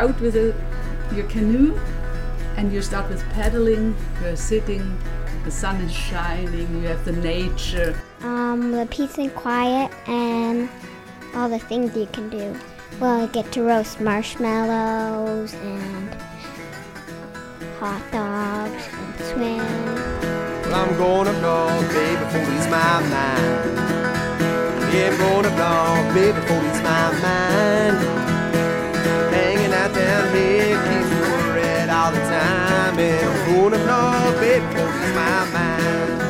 out with a, your canoe and you start with paddling, you're sitting, the sun is shining, you have the nature. Um, the peace and quiet and all the things you can do. Well, I get to roast marshmallows and hot dogs and swim. Well, I'm gonna blow, baby, before he's my mind. Yeah, I'm gonna blow, baby, before he's my mind. Hanging out down red all the time. And I'm gonna blow, baby, before he's my mind.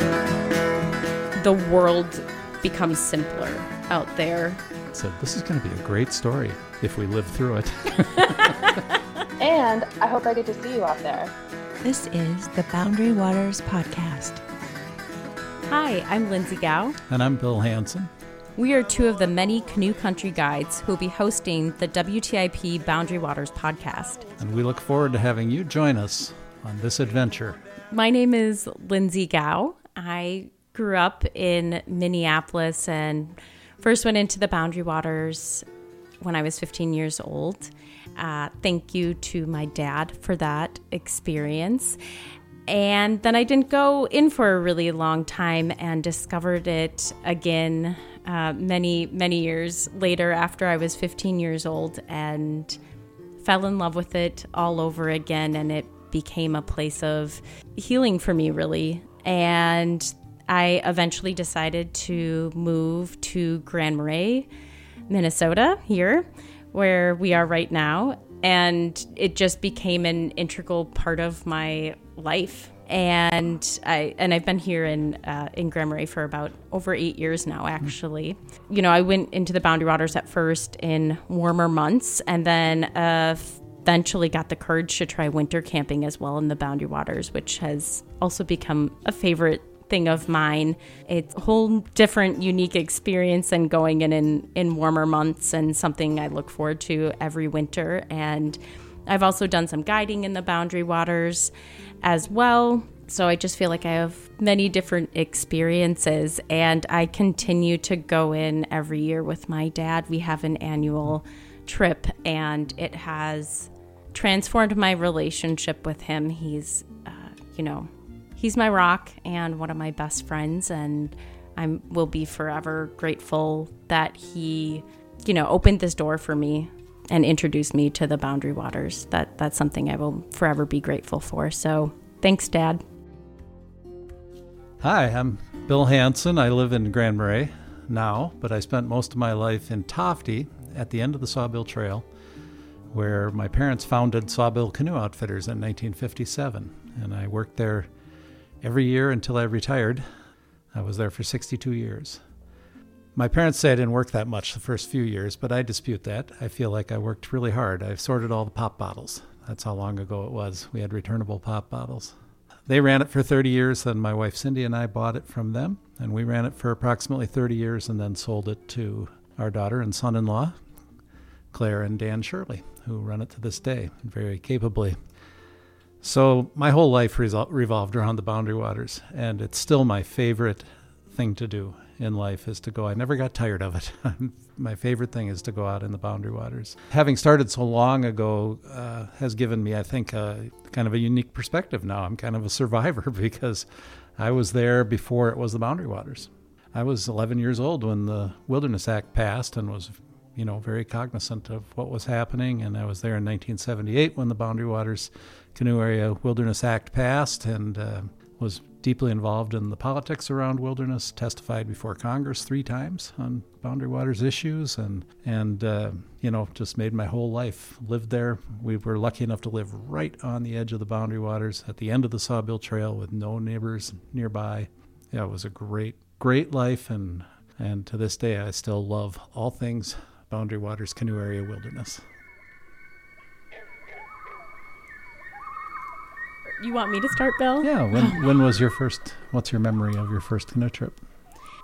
The world becomes simpler out there. So this is going to be a great story if we live through it. And I hope I get to see you out there. This is the Boundary Waters Podcast. Hi, I'm Lindsey Gau. and I'm Bill Hansen. We are two of the many canoe country guides who will be hosting the WTIP Boundary Waters podcast. And we look forward to having you join us on this adventure. My name is Lindsey Gau. I grew up in Minneapolis and first went into the Boundary Waters when I was 15 years old. Uh, thank you to my dad for that experience. And then I didn't go in for a really long time and discovered it again uh, many, many years later after I was 15 years old and fell in love with it all over again. And it became a place of healing for me, really. And I eventually decided to move to Grand Marais, Minnesota, here, where we are right now. And it just became an integral part of my life. And I and I've been here in uh, in Grand Marais for about over eight years now. Actually, you know, I went into the Boundary Waters at first in warmer months, and then uh, eventually got the courage to try winter camping as well in the Boundary Waters, which has also become a favorite thing of mine. It's a whole different, unique experience than going in, in in warmer months, and something I look forward to every winter. And I've also done some guiding in the Boundary Waters as well. So I just feel like I have many different experiences, and I continue to go in every year with my dad. We have an annual trip, and it has transformed my relationship with him. He's, uh, you know, he's my rock and one of my best friends, and I will be forever grateful that he, you know, opened this door for me and introduced me to the Boundary Waters. That that's something I will forever be grateful for. So, thanks, Dad. Hi, I'm Bill Hansen. I live in Grand Marais now, but I spent most of my life in Tofte at the end of the Sawbill Trail, where my parents founded Sawbill Canoe Outfitters in 1957. And I worked there every year until I retired. I was there for 62 years. My parents say I didn't work that much the first few years, but I dispute that. I feel like I worked really hard. I've sorted all the pop bottles. That's how long ago it was. We had returnable pop bottles. They ran it for 30 years, then my wife Cindy and I bought it from them, and we ran it for approximately 30 years and then sold it to our daughter and son in law, Claire and Dan Shirley, who run it to this day very capably. So my whole life resol- revolved around the Boundary Waters, and it's still my favorite thing to do in life is to go. I never got tired of it. my favorite thing is to go out in the Boundary Waters. Having started so long ago uh, has given me, I think, kind of a unique perspective now. I'm kind of a survivor because I was there before it was the Boundary Waters. I was 11 years old when the Wilderness Act passed and was you know, very cognizant of what was happening. And I was there in 1978 when the Boundary Waters Canoe Area Wilderness Act passed and uh, was deeply involved in the politics around wilderness, testified before Congress three times on Boundary Waters issues, and, and uh, you know, just made my whole life. Lived there. We were lucky enough to live right on the edge of the Boundary Waters at the end of the Sawbill Trail with no neighbors nearby. Yeah, it was a great, great life, and, and to this day, I still love all things Boundary Waters Canoe Area Wilderness. You want me to start, Bill? Yeah. When when was your first? What's your memory of your first canoe trip?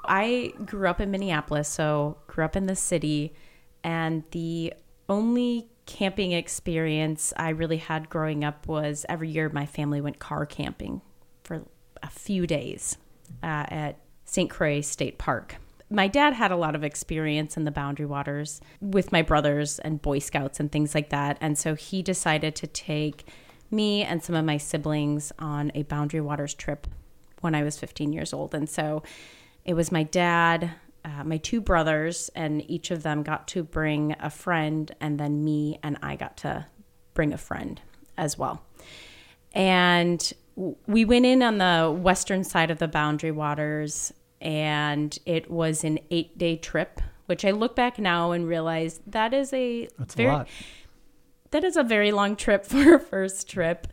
I grew up in Minneapolis, so grew up in the city, and the only camping experience I really had growing up was every year my family went car camping for a few days uh, at St. Croix State Park. my dad had a lot of experience in the Boundary Waters with my brothers and Boy Scouts and things like that. And so he decided to take me and some of my siblings on a Boundary Waters trip when I was 15 years old. And so it was my dad, uh, my two brothers, and each of them got to bring a friend, and then me and I got to bring a friend as well. And we went in on the western side of the Boundary Waters, and it was an eight day trip, which I look back now and realize that is a That's very a lot. That is a very long trip for a first trip,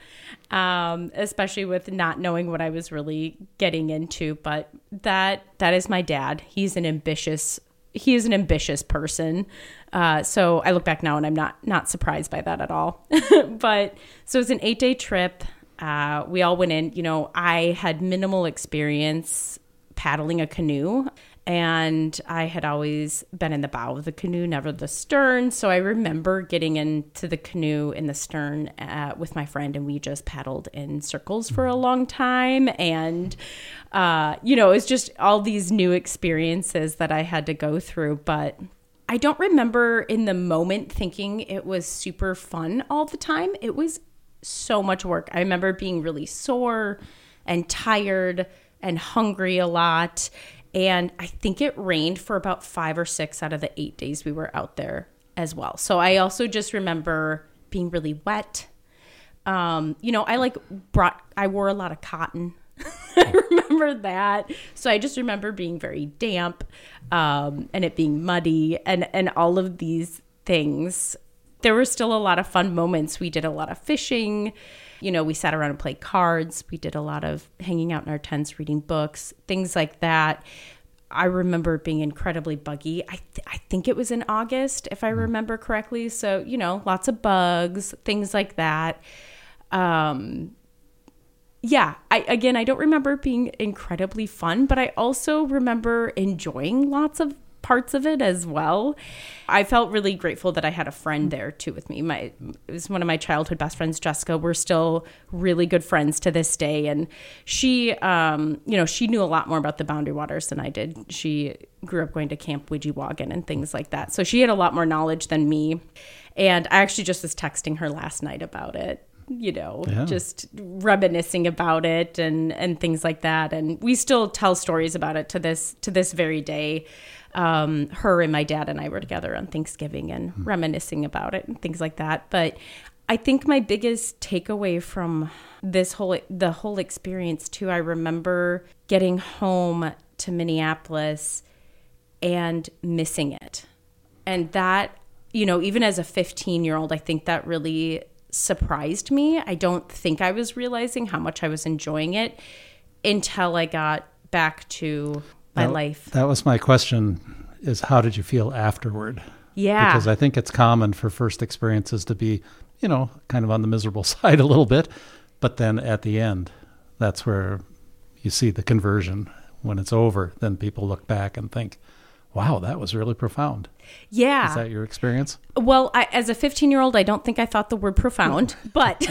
um, especially with not knowing what I was really getting into. But that that is my dad. He's an ambitious. He is an ambitious person. Uh, so I look back now and I'm not not surprised by that at all. but so it's an eight day trip. Uh, we all went in. You know, I had minimal experience paddling a canoe and I had always been in the bow of the canoe, never the stern. So I remember getting into the canoe in the stern uh, with my friend, and we just paddled in circles for a long time. And, uh, you know, it's just all these new experiences that I had to go through. But I don't remember in the moment thinking it was super fun all the time. It was so much work. I remember being really sore and tired and hungry a lot. And I think it rained for about five or six out of the eight days we were out there as well. So I also just remember being really wet. Um, you know, I like brought, I wore a lot of cotton. I remember that. So I just remember being very damp um, and it being muddy and, and all of these things. There were still a lot of fun moments. We did a lot of fishing. You know, we sat around and played cards. We did a lot of hanging out in our tents, reading books, things like that. I remember being incredibly buggy. I, th- I think it was in August, if I remember correctly. So, you know, lots of bugs, things like that. Um, yeah, I again I don't remember being incredibly fun, but I also remember enjoying lots of parts of it as well. I felt really grateful that I had a friend there too with me. My it was one of my childhood best friends, Jessica. We're still really good friends to this day, and she, um, you know, she knew a lot more about the Boundary Waters than I did. She grew up going to Camp Widjiwagan and things like that, so she had a lot more knowledge than me. And I actually just was texting her last night about it you know Yeah. just reminiscing about it and and things like that. And we still tell stories about it to this to this very day. Um her and my dad and I were together on Thanksgiving and reminiscing about it and things like that. But I think my biggest takeaway from this whole the whole experience too I remember getting home to Minneapolis and missing it. And that you know even as a 15 year old i think that really surprised me i don't think i was realizing how much i was enjoying it until i got back to my That- life That was my question is how did you feel afterward? yeah Because I think it's common for first experiences to be, you know, kind of on the miserable side a little bit, but then at the end, that's where you see the conversion. When it's over, then people look back and think, "Wow, that was really profound." Yeah Is that your experience? Well, I, as a 15 year old, I don't think I thought the word profound, but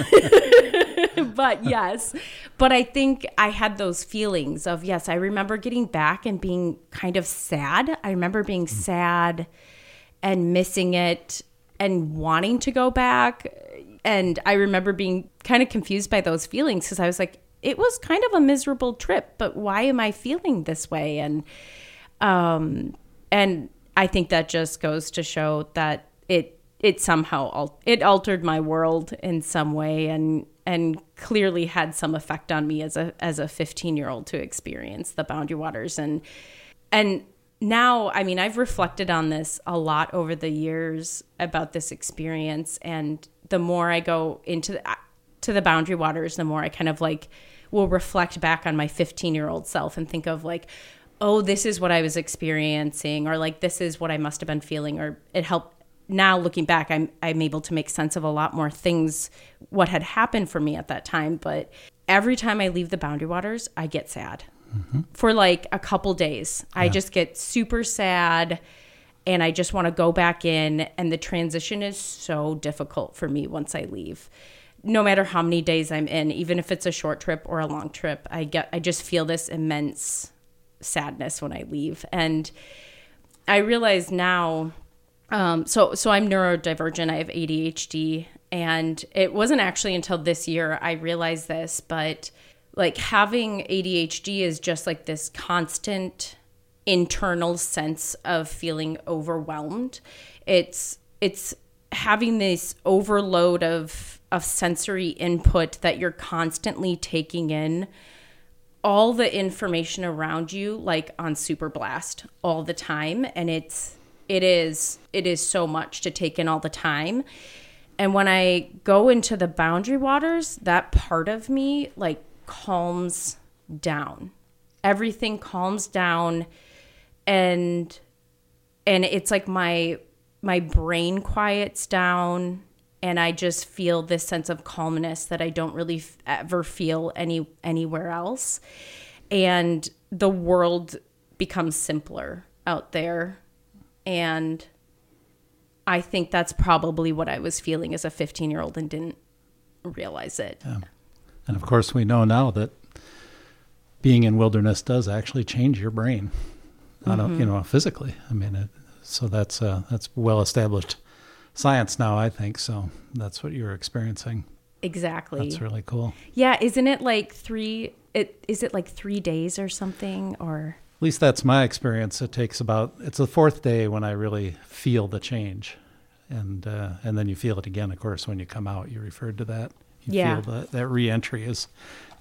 but yes, but I think I had those feelings of yes. I remember getting back and being kind of sad. I remember being sad and missing it and wanting to go back, and I remember being kind of confused by those feelings because I was like, it was kind of a miserable trip, but why am I feeling this way? And um and i think that just goes to show that it it somehow it altered my world in some way and and clearly had some effect on me as a as a 15 year old to experience the boundary waters. And and now i mean i've reflected on this a lot over the years about this experience. And the more i go into the, to the boundary waters the more i kind of like will reflect back on my 15 year old self and think of like oh this is what i was experiencing or like this is what i must have been feeling or it helped. Now looking back i'm i'm able to make sense of a lot more things what had happened for me at that time but every time i leave the boundary waters i get sad. Mm-hmm. For like a couple days i just get super sad and i just want to go back in and the transition is so difficult for me once i leave. No matter how many days i'm in even if it's a short trip or a long trip i get i just feel this immense sadness when I leave. And I realize now um, so so I'm neurodivergent. I have ADHD, and it wasn't actually until this year I realized this, but like having ADHD is just like this constant internal sense of feeling overwhelmed. It's it's having this overload of of sensory input that you're constantly taking in all the information around you like on super blast all the time and it's it is it is so much to take in all the time. And when i go into the boundary waters that part of me like calms down. Everything calms down and and it's like my my brain quiets down and i just feel this sense of calmness that i don't really f- ever feel any anywhere else and the world becomes simpler out there and I think that's probably what I was feeling as a 15 year old and didn't realize it. Yeah. And of course, we know now that being in wilderness does actually change your brain, not mm-hmm. you know physically. I mean, it, so that's uh, that's well established science now. I think so. That's what you're experiencing. Exactly. That's really cool. Yeah, isn't it like three? It is it like three days or something or? At least that's my experience. It takes about it's the fourth day when I really feel the change, and uh, and then you feel it again. Of course, when you come out, you referred to that. You yeah. feel that that reentry is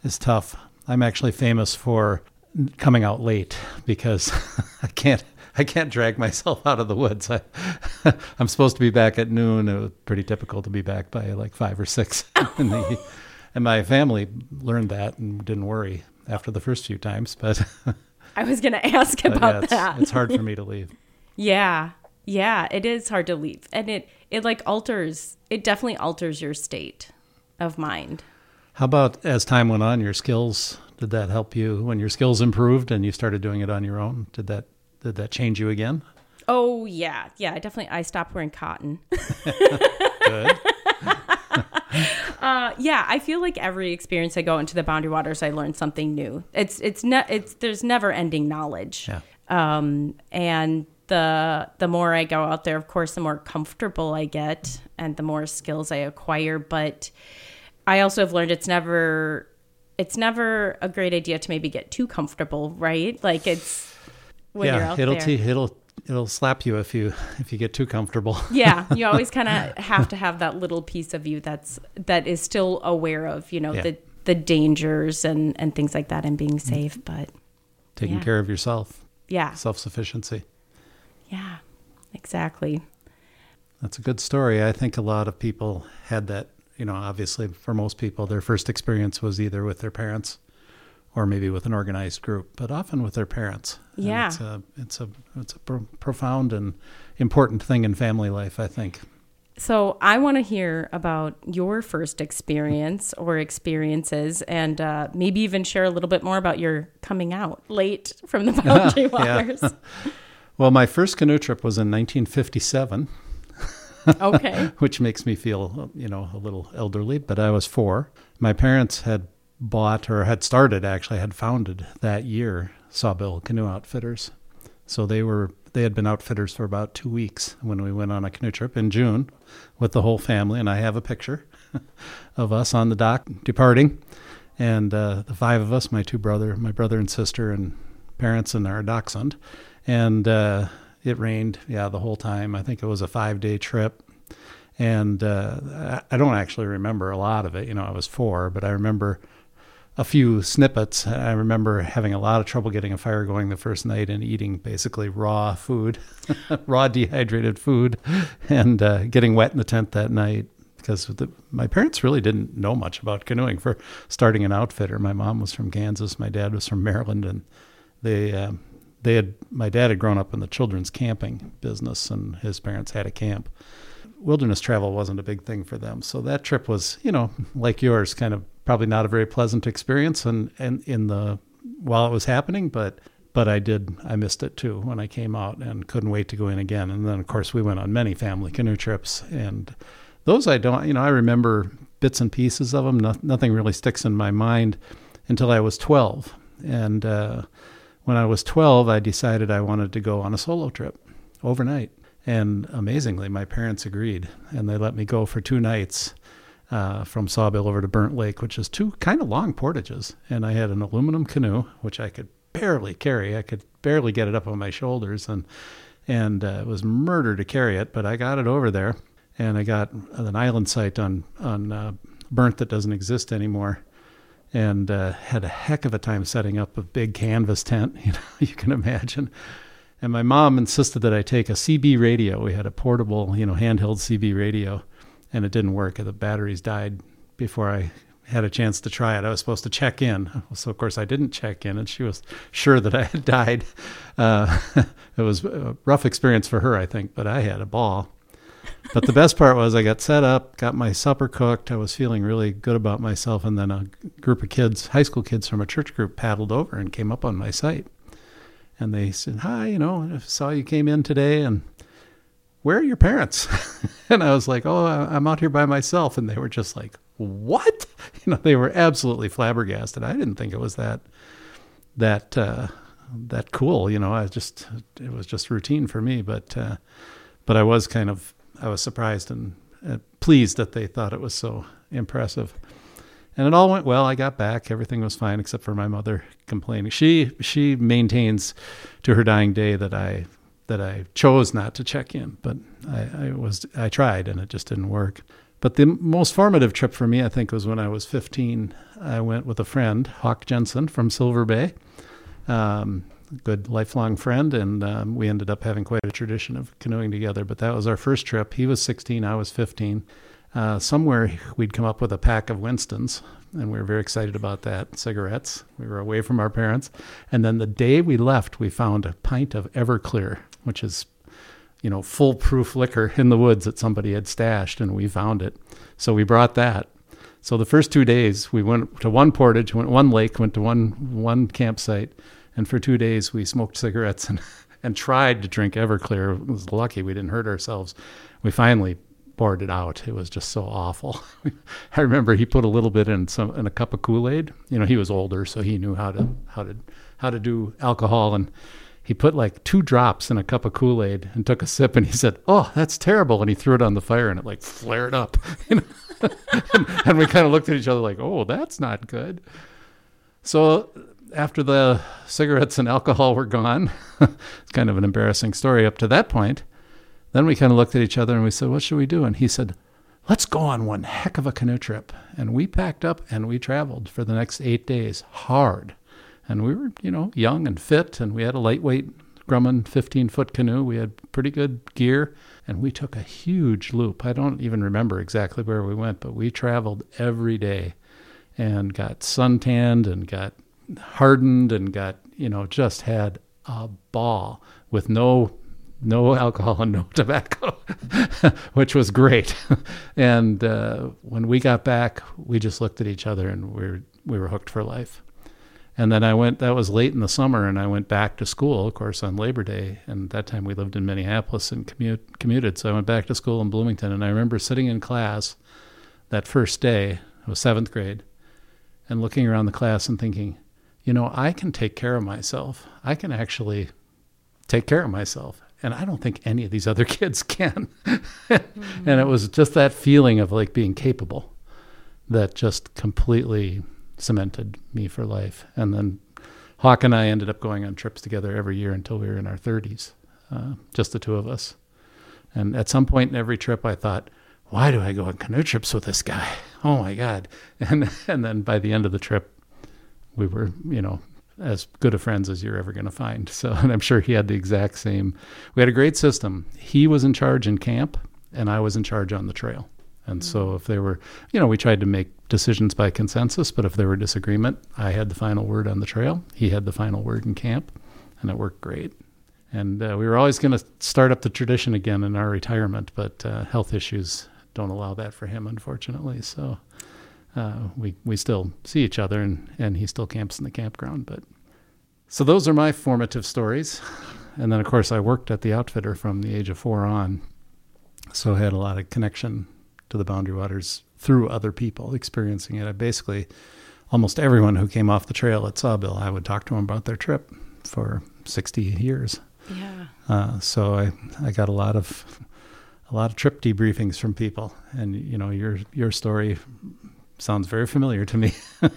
is tough. I'm actually famous for coming out late because I can't I can't drag myself out of the woods. I, I'm supposed to be back at noon. It was pretty typical to be back by like five or six. the, oh. and my family learned that and didn't worry after the first few times. But I was going to ask about yeah, it's, that. it's hard for me to leave. yeah. Yeah, it is hard to leave. And it it like alters it definitely alters your state of mind. How about as time went on, your skills did that help you when your skills improved and you started doing it on your own? Did that did that change you again? Oh yeah, yeah. I definitely I stopped wearing cotton. Good. uh, yeah, I feel like every experience I go into the boundary waters, I learn something new. It's it's ne- it's there's never ending knowledge. Yeah. Um, and the the more I go out there, of course, the more comfortable I get, and the more skills I acquire. But I also have learned it's never it's never a great idea to maybe get too comfortable, right? Like it's when yeah, you're out it'll there. T- it'll it'll slap you if you if you get too comfortable. yeah, you always kind of have to have that little piece of you that's that is still aware of, you know, Yeah. the the dangers and and things like that and being mm. safe, but Taking Yeah. care of yourself, yeah. self sufficiency. Yeah. Exactly. That's a good story. I think a lot of people had that. You know, obviously, for most people, their first experience was either with their parents or maybe with an organized group, but often with their parents. And Yeah. it's a it's a it's a pro- profound and important thing in family life. I think. So I want to hear about your first experience or experiences, and uh, maybe even share a little bit more about your coming out late from the boundary waters. Well, my first canoe trip was in 1957. Okay. which makes me feel, you know, a little elderly, but I was four. My parents had bought or had started actually had founded that year Sawbill Canoe Outfitters. So they were they had been outfitters for about 2 weeks when we went on a canoe trip in June with the whole family and I have a picture of us on the dock departing and uh, the five of us, my two brother, my brother and sister and parents and our dachshund. And uh, it rained, yeah, the whole time. I think it was a five day trip. And uh, I don't actually remember a lot of it. You know, I was four, but I remember a few snippets. I remember having a lot of trouble getting a fire going the first night and eating basically raw food, raw dehydrated food, and uh, getting wet in the tent that night because the, my parents really didn't know much about canoeing for starting an outfitter. My mom was from Kansas, my dad was from Maryland, and they um, they had my dad had grown up in the children's camping business, and his parents had a camp. Wilderness travel wasn't a big thing for them, so that trip was, you know, like yours, kind of probably not a very pleasant experience, and and in the while it was happening, but but I did I missed it too when I came out and couldn't wait to go in again. And then of course we went on many family canoe trips, and those I don't, you know, I remember bits and pieces of them. No, nothing really sticks in my mind until I was 12, and uh, when I was 12, I decided I wanted to go on a solo trip overnight. And amazingly, my parents agreed, and they let me go for two nights uh, from Sawbill over to Burnt Lake, which is two kind of long portages. And I had an aluminum canoe, which I could barely carry. I could barely get it up on my shoulders, and and uh, it was murder to carry it. But I got it over there, and I got an island site on on uh, Burnt that doesn't exist anymore, and uh, had a heck of a time setting up a big canvas tent. You know, you can imagine. And my mom insisted that I take a CB radio. We had a portable, you know, handheld CB radio, and it didn't work. The batteries died before I had a chance to try it. I was supposed to check in, so of course I didn't check in, and she was sure that I had died. Uh, it was a rough experience for her, I think, but I had a ball. But the best part was I got set up, got my supper cooked. I was feeling really good about myself, and then a group of kids, high school kids from a church group, paddled over and came up on my site, and they said, "Hi, you know, I saw you came in today, and." Where are your parents? and I was like, Oh, I'm out here by myself. And they were just like, What? you know, they were absolutely flabbergasted. I didn't think it was that that uh, that cool. You know, I just it was just routine for me. But uh, but I was kind of I was surprised and uh, pleased that they thought it was so impressive. And it all went well. I got back. Everything was fine except for my mother complaining. She she maintains to her dying day that I that I chose not to check in, but I, I was I tried and it just didn't work. But the most formative trip for me, I think, was when I was 15. I went with a friend, Hawk Jensen from Silver Bay, um, good lifelong friend, and um, we ended up having quite a tradition of canoeing together. But that was our first trip. He was 16, I was 15. Uh, somewhere we'd come up with a pack of Winston's, and we were very excited about that. Cigarettes. We were away from our parents. And then the day we left, we found a pint of Everclear, which is you know, foolproof liquor in the woods that somebody had stashed, and we found it. So we brought that. So the first two days, we went to one portage, went one lake, went to one one campsite, and for two days we smoked cigarettes and and tried to drink Everclear. It was lucky we didn't hurt ourselves. We finally poured it out. It was just so awful. I remember he put a little bit in some in a cup of Kool Aid. You know, he was older, so he knew how to how to how to do alcohol and he put like two drops in a cup of Kool Aid and took a sip, and he said, "Oh, that's terrible!" And he threw it on the fire, and it like flared up. And, and we kind of looked at each other like, "Oh, that's not good." So after the cigarettes and alcohol were gone, it's kind of an embarrassing story up to that point. Then we kind of looked at each other and we said, "What should we do?" And he said, "Let's go on one heck of a canoe trip." And we packed up and we traveled for the next eight days, hard and we were, you know, young and fit, and we had a lightweight Grumman 15 foot canoe. We had pretty good gear, and we took a huge loop. I don't even remember exactly where we went, but we traveled every day and got suntanned and got hardened and got, you know, just had a ball with no no alcohol and no tobacco, which was great. and uh, when we got back, we just looked at each other and we were, we were hooked for life. And then I went, that was late in the summer, and I went back to school, of course, on Labor Day. And that time we lived in Minneapolis and commute, commuted. So I went back to school in Bloomington. And I remember sitting in class that first day, I was seventh grade, and looking around the class and thinking, you know, I can take care of myself. I can actually take care of myself. And I don't think any of these other kids can. mm-hmm. And it was just that feeling of like being capable that just completely cemented me for life. And then Hawk and I ended up going on trips together every year until we were in our 30s, uh, just the two of us. And at some point in every trip, I thought, why do I go on canoe trips with this guy? Oh my God. And, and then by the end of the trip, we were, you know, as good of friends as you're ever going to find. So, and I'm sure he had the exact same. We had a great system. He was in charge in camp, and I was in charge on the trail. And so if they were, you know, we tried to make decisions by consensus, but if there were disagreement, I had the final word on the trail. He had the final word in camp, and it worked great. And uh, we were always going to start up the tradition again in our retirement, but uh, health issues don't allow that for him, unfortunately. So uh, we we still see each other, and and he still camps in the campground. But so those are my formative stories. And then, of course, I worked at the outfitter from the age of four on, so I had a lot of connection to the Boundary Waters through other people experiencing it. I basically, almost everyone who came off the trail at Sawbill, I would talk to them about their trip for 60 years. Yeah. Uh, so I, I got a lot of a lot of trip debriefings from people, and you know your your story sounds very familiar to me.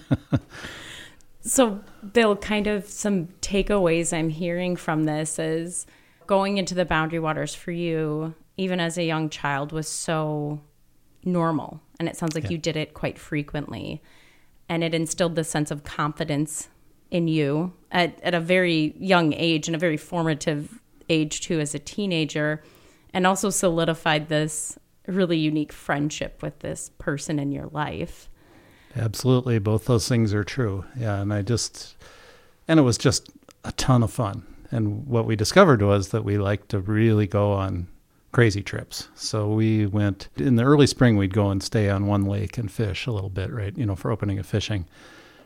So, Bill, kind of some takeaways I'm hearing from this is going into the boundary waters for you, even as a young child, was so normal. And it sounds like Yeah. you did it quite frequently. And it instilled this sense of confidence in you at, at a very young age and a very formative age, too, as a teenager, and also solidified this really unique friendship with this person in your life. Absolutely, both those things are true. Yeah, and I just, and it was just a ton of fun. And what we discovered was that we like to really go on crazy trips. So we went in the early spring. We'd go and stay on one lake and fish a little bit, right? You know, for opening of fishing,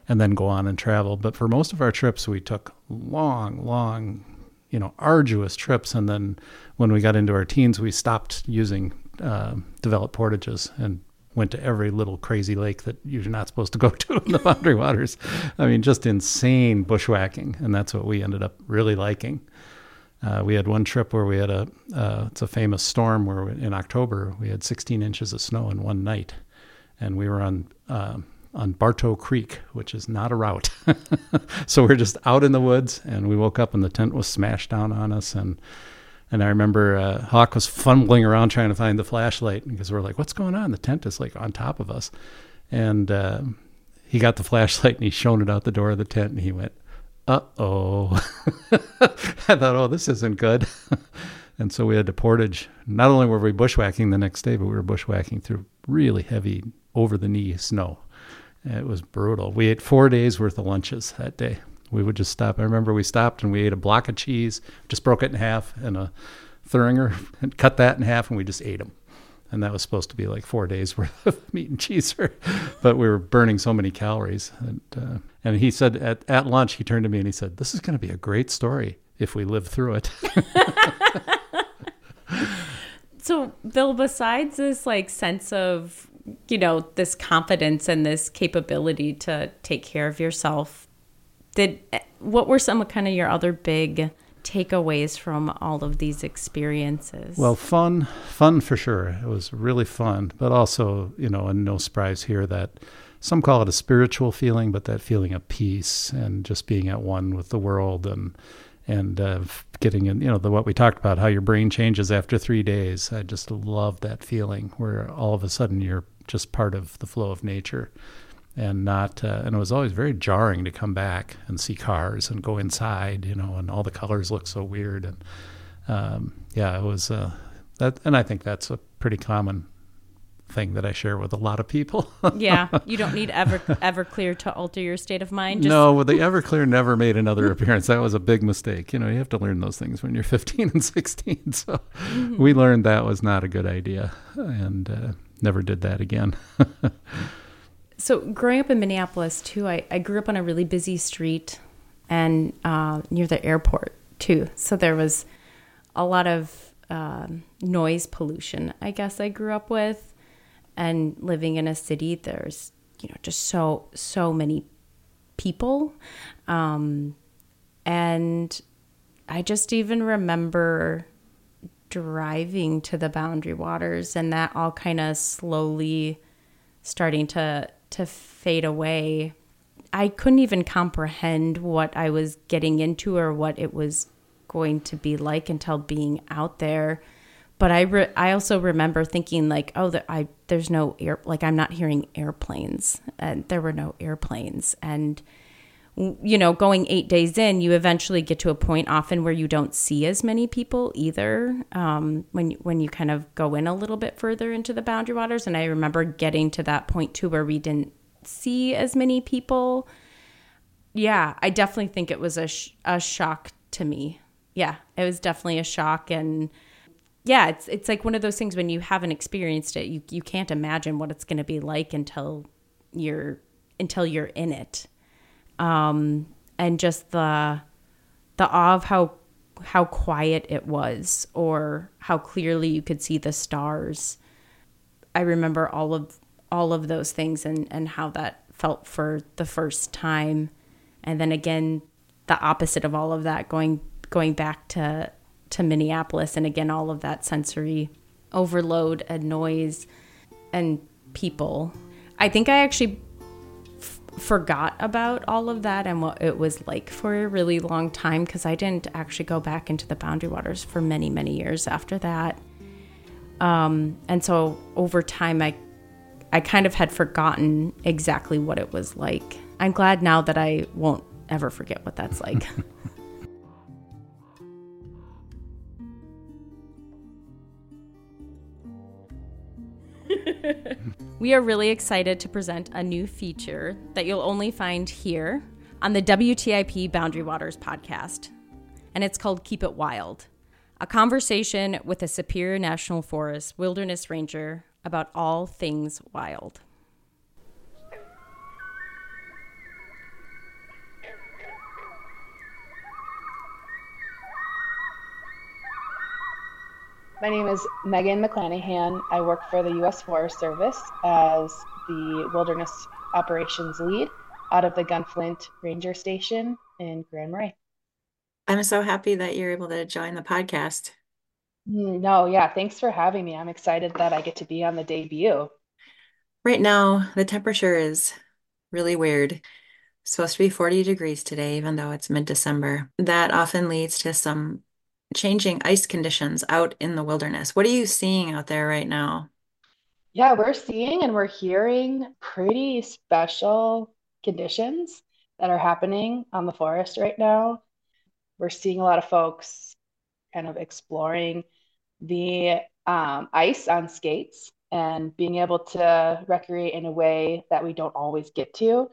and then go on and travel. But for most of our trips, we took long, long, you know, arduous trips. And then when we got into our teens, we stopped using uh, developed portages and went to every little crazy lake that you're not supposed to go to in the boundary waters. I mean, just insane bushwhacking, and that's what we ended up really liking. Uh, we had one trip where we had a uh, it's a famous storm where we, in October we had 16 inches of snow in one night, and we were on um on Bartow Creek, which is not a route. so we're just out in the woods, and we woke up and the tent was smashed down on us, and and I remember uh, Hawk was fumbling around trying to find the flashlight because we're like, "What's going on?" The tent is like on top of us, and uh, he got the flashlight and he shone it out the door of the tent, and he went, "Uh oh!" I thought, "Oh, this isn't good." and so we had to portage. Not only were we bushwhacking the next day, but we were bushwhacking through really heavy, over the knee snow. It was brutal. We ate four days worth of lunches that day. We would just stop. I remember we stopped and we ate a block of cheese, just broke it in half, and a Thuringer, and cut that in half, and we just ate them. And that was supposed to be like four days worth of meat and cheese, but we were burning so many calories. And, uh, and he said at, at lunch, he turned to me and he said, "This is going to be a great story if we live through it." So, Bill, besides this like sense of, you know, this confidence and this capability to take care of yourself, did what were some of kind of your other big takeaways from all of these experiences? Well, fun, fun for sure. It was really fun, but also, you know, and no surprise here that some call it a spiritual feeling, but that feeling of peace and just being at one with the world and and uh, getting in, you know, the what we talked about, how your brain changes after three days. I just love that feeling where all of a sudden you're just part of the flow of nature and not uh, and it was always very jarring to come back and see cars and go inside you know and all the colors look so weird. And um, yeah it was uh, that and i think that's a pretty common thing that i share with a lot of people. Yeah, you don't need ever Everclear to alter your state of mind. Just, no well, the everclear never made another appearance. That was a big mistake. You know you have to learn those things when you're 15 and 16 so we learned that was not a good idea and uh, never did that again So, growing up in Minneapolis too, I, I grew up on a really busy street and uh, near the airport too. So there was a lot of um, noise pollution. I guess I grew up with, and living in a city, there's you know just so so many people, um, and I just even remember driving to the Boundary Waters, and that all kind of slowly starting to to fade away. I couldn't even comprehend what I was getting into or what it was going to be like until being out there. But I re- I also remember thinking like, oh, the, I there's no air like I'm not hearing airplanes, and there were no airplanes, and you know, going eight days in, you eventually get to a point often where you don't see as many people either. Um, when when you kind of go in a little bit further into the boundary waters, and I remember getting to that point too where we didn't see as many people. Yeah, I definitely think it was a sh- a shock to me. Yeah, it was definitely a shock, and yeah, it's it's like one of those things when you haven't experienced it, you you can't imagine what it's going to be like until you're until you're in it um, and just the the awe of how how quiet it was or how clearly you could see the stars. I remember all of all of those things and and how that felt for the first time, and then again the opposite of all of that, going going back to to Minneapolis, and again, all of that sensory overload and noise and people. I think I actually forgot about all of that and what it was like for a really long time because I didn't actually go back into the boundary waters for many, many years after that. Um, and so over time, I I kind of had forgotten exactly what it was like. I'm glad now that I won't ever forget what that's like. we are really excited to present a new feature that you'll only find here on the WTIP Boundary Waters podcast. And it's called Keep It Wild a conversation with a Superior National Forest wilderness ranger about all things wild. My name is Megan McClanahan. I work for the U.S. Forest Service as the Wilderness Operations Lead out of the Gunflint Ranger Station in Grand Marais. I'm so happy that you're able to join the podcast. Mm, no, yeah, thanks for having me. I'm excited that I get to be on the debut. Right now, the temperature is really weird. It's supposed to be 40 degrees today, even though it's mid-December. That often leads to some changing ice conditions out in the wilderness. What are you seeing out there right now? Yeah, we're seeing and we're hearing pretty special conditions that are happening on the forest right now. We're seeing a lot of folks kind of exploring the um, ice on skates and being able to recreate in a way that we don't always get to,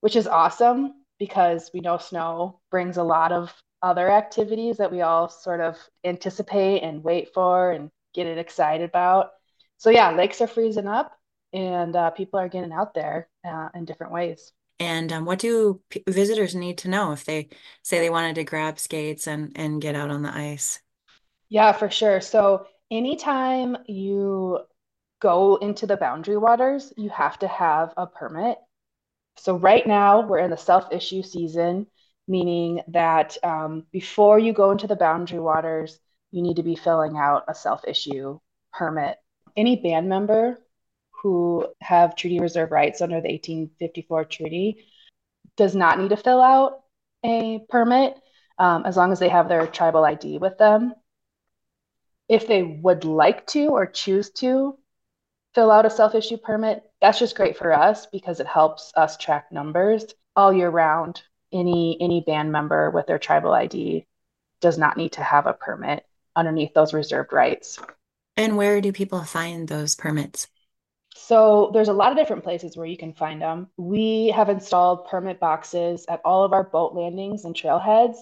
which is awesome because we know snow brings a lot of other activities that we all sort of anticipate and wait for and get it excited about. So, yeah, lakes are freezing up and uh, people are getting out there uh, in different ways. And um, what do p- visitors need to know if they say they wanted to grab skates and, and get out on the ice? Yeah, for sure. So anytime you go into the boundary waters, you have to have a permit. So right now we're in the self-issue season, meaning that um, before you go into the boundary waters, you need to be filling out a self-issue permit. Any band member who have treaty reserve rights under the 1854 treaty does not need to fill out a permit um, as long as they have their tribal ID with them. If they would like to or choose to fill out a self issue permit, that's just great for us because it helps us track numbers all year round. Any any band member with their tribal ID does not need to have a permit underneath those reserved rights. And where do people find those permits? So there's a lot of different places where you can find them. We have installed permit boxes at all of our boat landings and trailheads,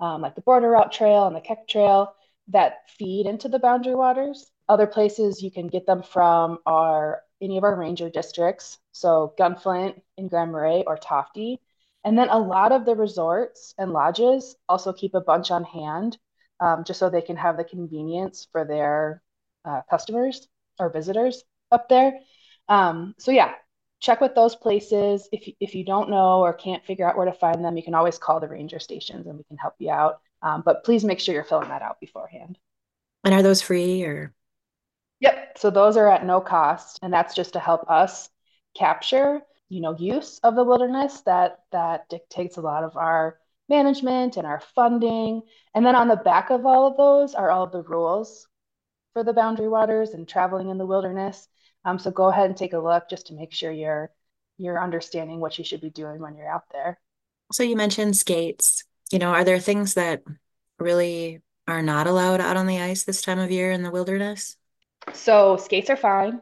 um, like the Border Route Trail and the Keck Trail, that feed into the boundary waters. Other places you can get them from are any of our ranger districts, so Gunflint in Grand Marais or Tofte. And then a lot of the resorts and lodges also keep a bunch on hand um, just so they can have the convenience for their uh, customers or visitors up there. Um, so yeah, check with those places. If you, if you don't know or can't figure out where to find them, you can always call the ranger stations and we can help you out. Um, but please make sure you're filling that out beforehand. And are those free or? Yep. So those are at no cost, and that's just to help us capture, you know, use of the wilderness that that dictates a lot of our management and our funding. And then on the back of all of those are all the rules for the boundary waters and traveling in the wilderness. Um, so go ahead and take a look just to make sure you're you're understanding what you should be doing when you're out there. So you mentioned skates. You know, are there things that really are not allowed out on the ice this time of year in the wilderness? So skates are fine,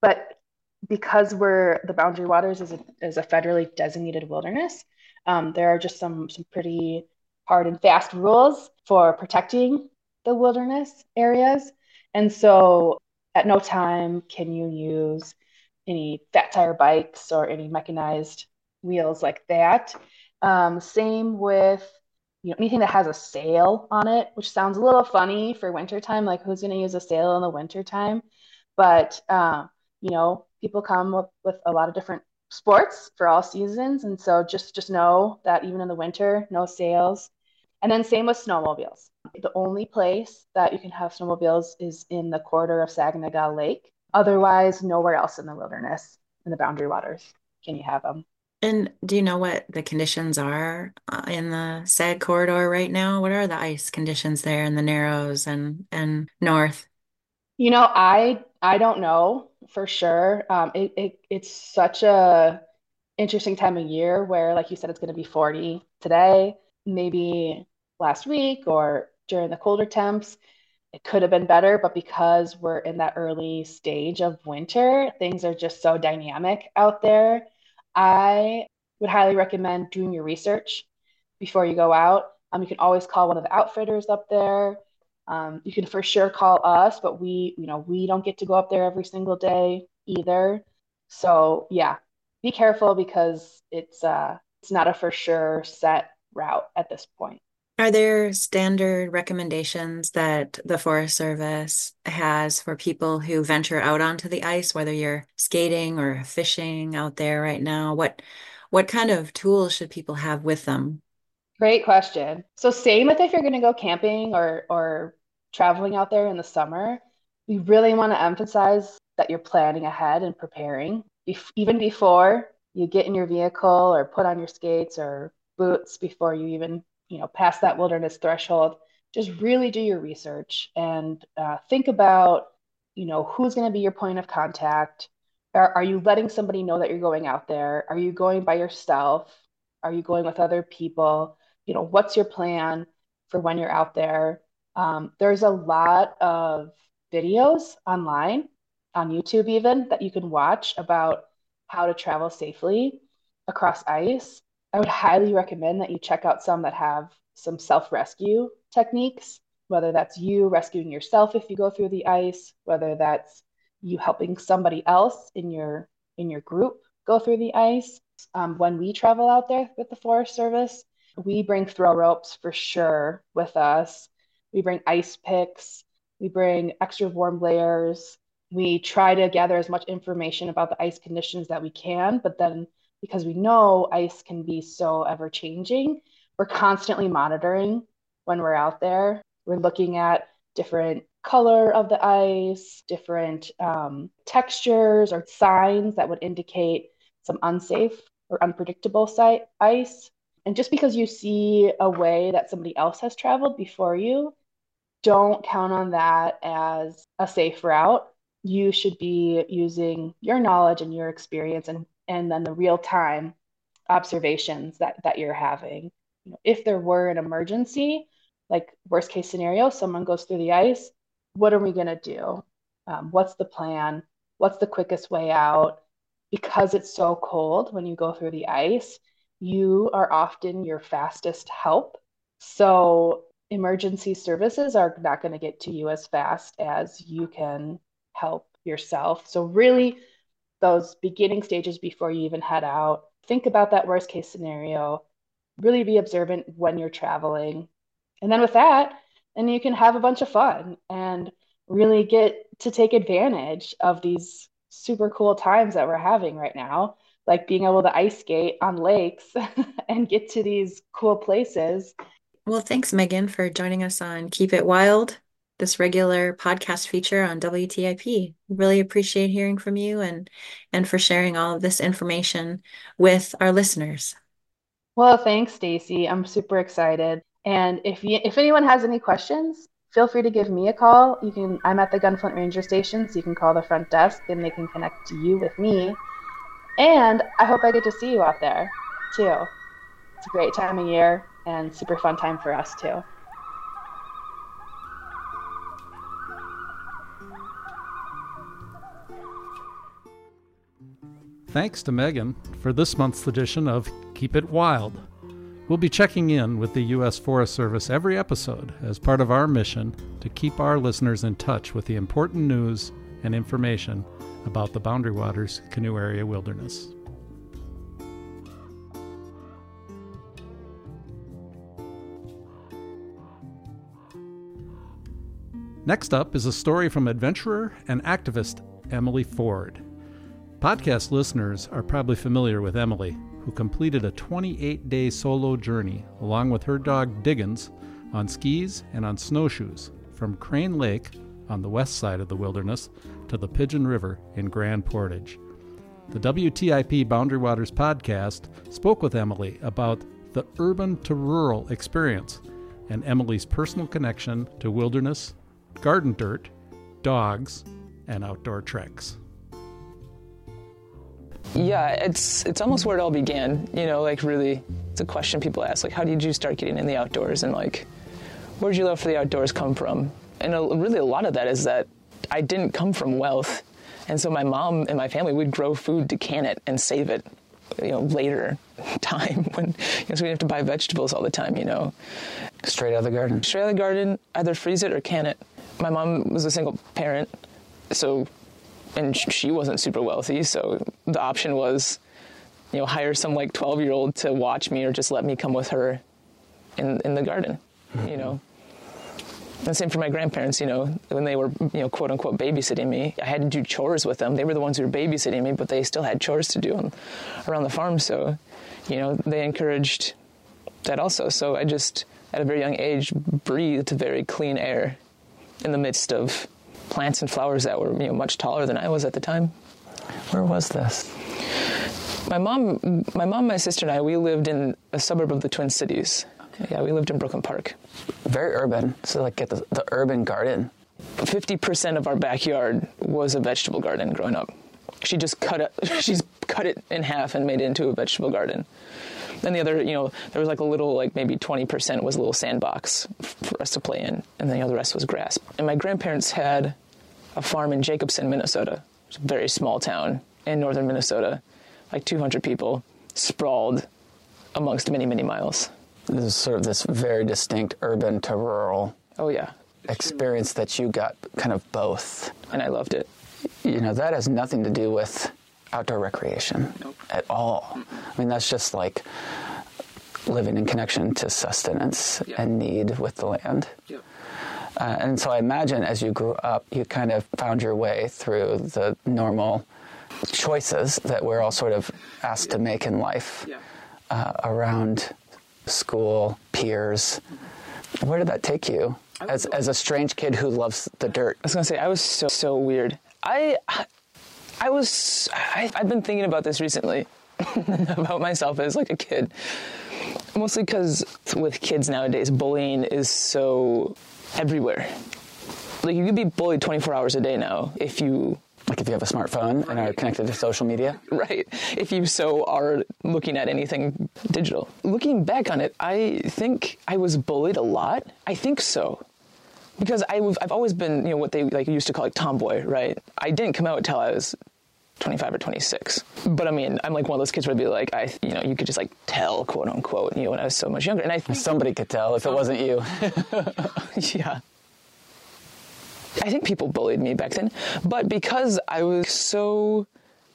but because we're the boundary waters is a, is a federally designated wilderness, um, there are just some some pretty hard and fast rules for protecting the wilderness areas. And so at no time can you use any fat tire bikes or any mechanized wheels like that. Um, same with you know anything that has a sail on it, which sounds a little funny for wintertime. Like who's going to use a sail in the wintertime? But uh, you know, people come up with a lot of different sports for all seasons. And so just just know that even in the winter, no sails. And then same with snowmobiles. The only place that you can have snowmobiles is in the corridor of Saganaga Lake. Otherwise, nowhere else in the wilderness, in the boundary waters, can you have them. And do you know what the conditions are uh, in the SAG corridor right now? What are the ice conditions there in the Narrows and and north? You know, I I don't know for sure. Um, it, it it's such a interesting time of year where, like you said, it's going to be 40 today, maybe last week or during the colder temps. It could have been better, but because we're in that early stage of winter, things are just so dynamic out there. I would highly recommend doing your research before you go out. Um, you can always call one of the outfitters up there. Um, you can for sure call us, but we, you know, we don't get to go up there every single day either. So yeah, be careful because it's uh, it's not a for sure set route at this point. Are there standard recommendations that the Forest Service has for people who venture out onto the ice, whether you're skating or fishing out there right now? What what kind of tools should people have with them? Great question. So same with if you're going to go camping or or traveling out there in the summer, we really want to emphasize that you're planning ahead and preparing. Even before you get in your vehicle or put on your skates or boots before you even you know pass that wilderness threshold just really do your research and uh, think about you know who's going to be your point of contact. Are, are you letting somebody know that you're going out there? Are you going by yourself? Are you going with other people you know what's your plan for when you're out there um, there's a lot of videos online on youtube even that you can watch about how to travel safely across ice I would highly recommend that you check out some that have some self rescue techniques, whether that's you rescuing yourself if you go through the ice, whether that's you helping somebody else in your in your group go through the ice. Um, when we travel out there with the Forest Service, we bring throw ropes for sure with us. We bring ice picks. We bring extra warm layers. We try to gather as much information about the ice conditions that we can, but then because we know ice can be so ever changing, we're constantly monitoring when we're out there. We're looking at different color of the ice, different um, textures or signs that would indicate some unsafe or unpredictable site ice. And just because you see a way that somebody else has traveled before you, don't count on that as a safe route. You should be using your knowledge and your experience and and then the real time observations that that you're having. You know, if there were an emergency like worst case scenario someone goes through the ice what are we going to do? Um, what's the plan? What's the quickest way out? Because it's so cold when you go through the ice you are often your fastest help so emergency services are not going to get to you as fast as you can help yourself so really those beginning stages before you even head out. Think about that worst case scenario. Really be observant when you're traveling. And then with that, then you can have a bunch of fun and really get to take advantage of these super cool times that we're having right now, like being able to ice skate on lakes and get to these cool places. Well, thanks, Megan, for joining us on Keep It Wild this regular podcast feature on WTIP. Really appreciate hearing from you and and for sharing all of this information with our listeners. Well, thanks, Staci. I'm super excited. And if you, if anyone has any questions, feel free to give me a call. You can I'm at the Gunflint Ranger Station, so you can call the front desk and they can connect to you with me. And I hope I get to see you out there too. It's a great time of year and super fun time for us too. Thanks to Megan for this month's edition of Keep It Wild. We'll be checking in with the U.S. Forest Service every episode as part of our mission to keep our listeners in touch with the important news and information about the Boundary Waters Canoe Area Wilderness. Next up is a story from adventurer and activist Emily Ford. Podcast listeners are probably familiar with Emily, who completed a 28 day solo journey along with her dog Diggins on skis and on snowshoes from Crane Lake on the west side of the wilderness to the Pigeon River in Grand Portage. The WTIP Boundary Waters podcast spoke with Emily about the urban to rural experience and Emily's personal connection to wilderness, garden dirt, dogs, and outdoor treks. Yeah, it's it's almost where it all began. You know, like really, it's a question people ask, like, how did you start getting in the outdoors, and like, where did your love for the outdoors come from? And a, really, a lot of that is that I didn't come from wealth, and so my mom and my family would grow food to can it and save it. You know, later time when you know, so we have to buy vegetables all the time. You know, straight out of the garden. Straight out of the garden, either freeze it or can it. My mom was a single parent, so and she wasn't super wealthy, so the option was, you know, hire some like 12 year old to watch me or just let me come with her in in the garden, mm-hmm. you know. And same for my grandparents, you know, when they were, you know, quote unquote babysitting me, I had to do chores with them. They were the ones who were babysitting me, but they still had chores to do on, around the farm. So, you know, they encouraged that also. So I just, at a very young age, breathed very clean air in the midst of plants and flowers that were you know much taller than I was at the time. Where was this? My mom, my mom, my sister, and I, we lived in a suburb of the Twin Cities. Yeah, we lived in Brooklyn Park. Very urban. So like get the, the urban garden. Fifty percent of our backyard was a vegetable garden growing up. She just cut it. She's cut it in half and made it into a vegetable garden. Then the other, you know, there was like a little, like maybe 20% was a little sandbox for us to play in, and then you know, the rest was grass. And my grandparents had a farm in Jacobson, Minnesota. It's a very small town in northern Minnesota, like 200 people sprawled amongst many, many miles. This sort of this very distinct urban to rural. Oh yeah. Experience that you got kind of both. And I loved it. You know, that has nothing to do with outdoor recreation nope. at all. I mean, that's just like living in connection to sustenance yeah. and need with the land. Yeah. Uh, and so I imagine as you grew up, you kind of found your way through the normal choices that we're all sort of asked to make in life uh, around school, peers. Where did that take you as, as a strange kid who loves the dirt? I was going to say, I was so, so weird. I, I was, I, I've been thinking about this recently, about myself as like a kid. Mostly because with kids nowadays, bullying is so everywhere. Like you could be bullied 24 hours a day now if you like if you have a smartphone and are connected to social media. Right. If you so are looking at anything digital. Looking back on it i think i was bullied a lot. I think so. Because I, have always been you know what they like used to call like tomboy right? I didn't come out until i was 25 or 26 but i mean i'm like one of those kids where i'd be like i you know you could just like tell quote unquote you know when i was so much younger. And i think somebody could tell if it oh. wasn't you. Yeah I think people bullied me back then, but because I was so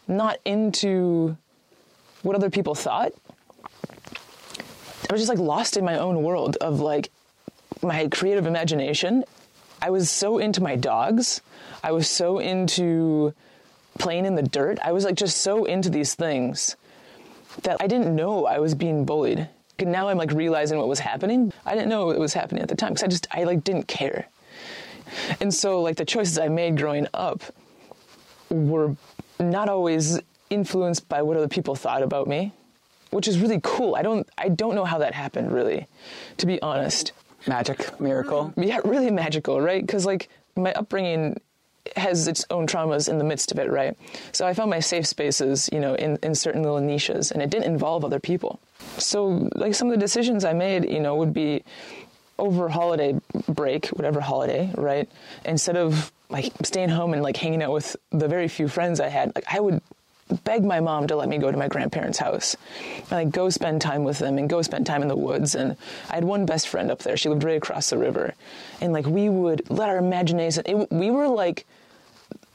not into what other people thought, I was just like lost in my own world of like my creative imagination. I was so into my dogs. I was so into playing in the dirt. I was like just so into these things that I didn't know I was being bullied. And now I'm like realizing what was happening. I didn't know it was happening at the time because I just I like didn't care. And so, like, the choices I made growing up were not always influenced by what other people thought about me, which is really cool. I don't, I don't know how that happened, really, to be honest. Magic, miracle. Mm-hmm. Yeah, really magical, right? Because, like, my upbringing has its own traumas in the midst of it, right? So I found my safe spaces, you know, in, in certain little niches, and it didn't involve other people. So, like, some of the decisions I made, you know, would be over holiday break, whatever holiday, right? Instead of like staying home and like hanging out with the very few friends I had, like I would beg my mom to let me go to my grandparents' house and like go spend time with them and go spend time in the woods. And I had one best friend up there. She lived right across the river, and like we would let our imagination. It, we were like,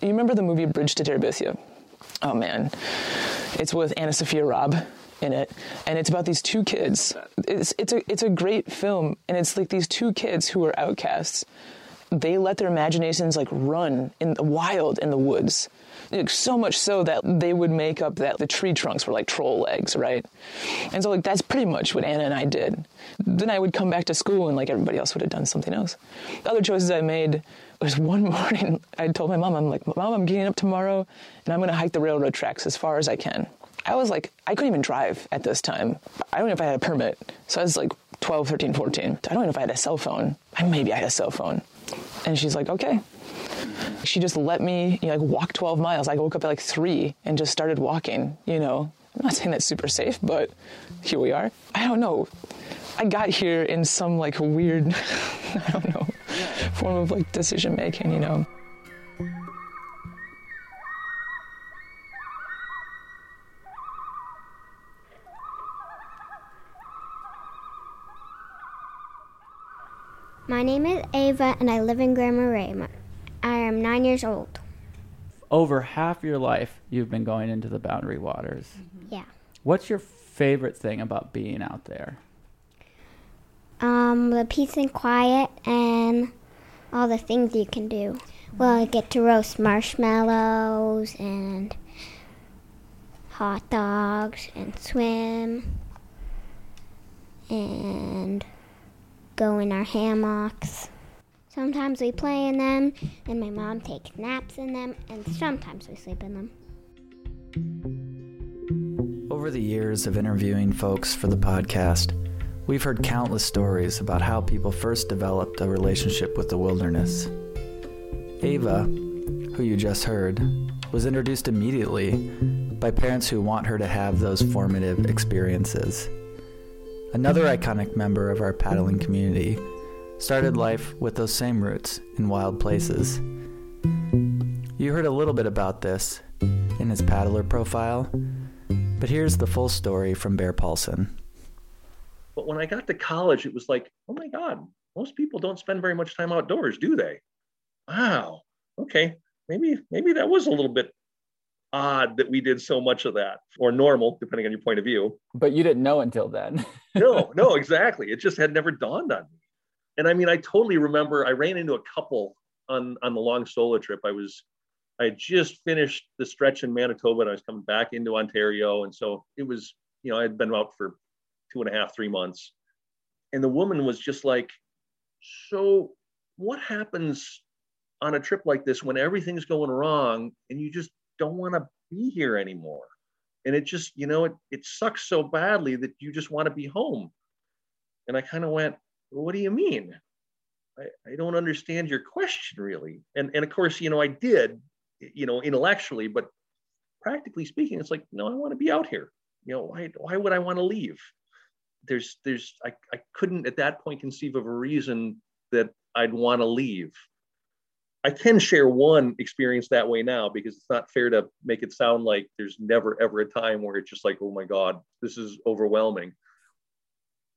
you remember the movie Bridge to Terabithia? Oh man, it's with AnnaSophia Robb in it, and it's about these two kids. It's it's a it's a great film, and it's like these two kids who are outcasts, they let their imaginations like run in the wild in the woods. Like, so much so that they would make up that the tree trunks were like troll legs, right? And so like that's pretty much what Anna and I did. Then I would come back to school and like everybody else would have done something else. The other choices I made was one morning I told my mom, I'm like, Mom, I'm getting up tomorrow and I'm gonna hike the railroad tracks as far as I can. I was like, I couldn't even drive at this time. I don't know if I had a permit. So I was like 12, 13, 14. I don't know if I had a cell phone. Maybe I had a cell phone. And she's like, okay. She just let me you know, like walk 12 miles. I woke up at like three and just started walking, you know. I'm not saying that's super safe, but here we are. I don't know. I got here in some like weird, I don't know, form of like decision making, you know. My name is Ava and I live in Grand Marais. I am nine years old. Over half your life, you've been going into the boundary waters. Yeah. What's your favorite thing about being out there? Um, the peace and quiet and all the things you can do. Well, I get to roast marshmallows and hot dogs and swim and go in our hammocks. Sometimes we play in them, and my mom takes naps in them, and sometimes we sleep in them. Over the years of interviewing folks for the podcast, we've heard countless stories about how people first developed a relationship with the wilderness. Ava, who you just heard, was introduced immediately by parents who want her to have those formative experiences. Another iconic member of our paddling community started life with those same roots in wild places. You heard a little bit about this in his paddler profile, but here's the full story from Bear Paulsen. But when I got to college, it was like, oh my God, most people don't spend very much time outdoors, do they? Wow. Okay. Maybe maybe that was a little bit odd that we did so much of that, or normal, depending on your point of view. But you didn't know until then. no, no, exactly. It just had never dawned on me. And I mean, I totally remember I ran into a couple on on the long solo trip. I was I had just finished the stretch in Manitoba and I was coming back into Ontario. And so it was, you know, I had been out for two and a half, three months. And the woman was just like, So what happens on a trip like this when everything's going wrong and you just don't want to be here anymore? And it just, you know, it, it sucks so badly that you just want to be home. And I kind of went, well, What do you mean? I, I don't understand your question really. And, and of course, you know, I did, you know, intellectually, but practically speaking, it's like, no, I want to be out here. You know, why, why would I want to leave? There's, there's, I, I couldn't at that point conceive of a reason that I'd want to leave. I can share one experience that way now because it's not fair to make it sound like there's never ever a time where it's just like, oh my God, this is overwhelming.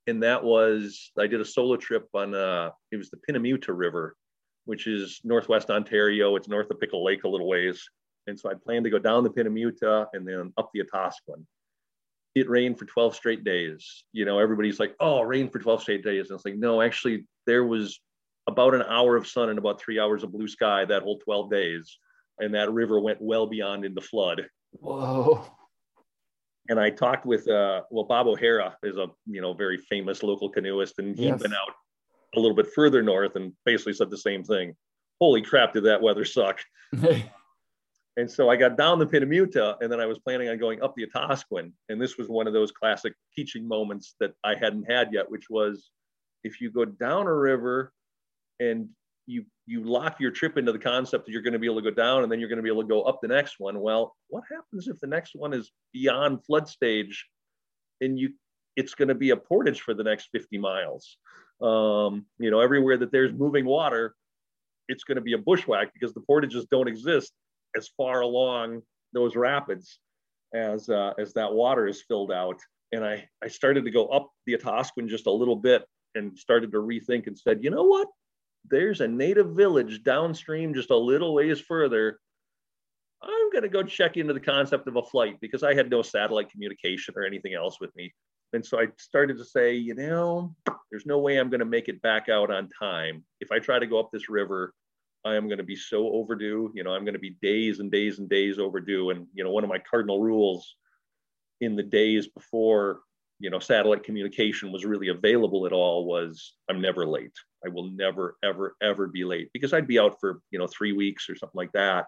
And that was I did a solo trip on uh it was the Pineimuta River, which is northwest Ontario. It's north of Pickle Lake a little ways. And so I planned to go down the Pineimuta and then up the Otoskwin. It rained for 12 straight days. You know, everybody's like, oh, rain for 12 straight days. And it's like, no, actually, there was about an hour of sun and about three hours of blue sky that whole 12 days. And that river went well beyond into flood. Whoa. And I talked with, uh, well, Bob O'Hara is a, you know, very famous local canoeist, and he'd Yes. been out a little bit further north and basically said the same thing. Holy crap, did that weather suck? And so I got down the Pineimuta and then I was planning on going up the Otoskwin. And this was one of those classic teaching moments that I hadn't had yet, which was if you go down a river and you you lock your trip into the concept that you're going to be able to go down and then you're going to be able to go up the next one. Well, what happens if the next one is beyond flood stage and you it's going to be a portage for the next 50 miles? Um, you know, everywhere that there's moving water, it's going to be a bushwhack because the portages don't exist as far along those rapids as uh, as that water is filled out. And I I started to go up the Otoskwin just a little bit and started to rethink and said, you know what? There's a native village downstream just a little ways further. I'm going to go check into the concept of a flight because I had no satellite communication or anything else with me. And so I started to say, you know, there's no way I'm going to make it back out on time. If I try to go up this river, I am going to be so overdue. You know, I'm going to be days and days and days overdue. And, you know, one of my cardinal rules in the days before, you know, satellite communication was really available at all was I'm never late. I will never, ever, ever be late because I'd be out for, you know, three weeks or something like that.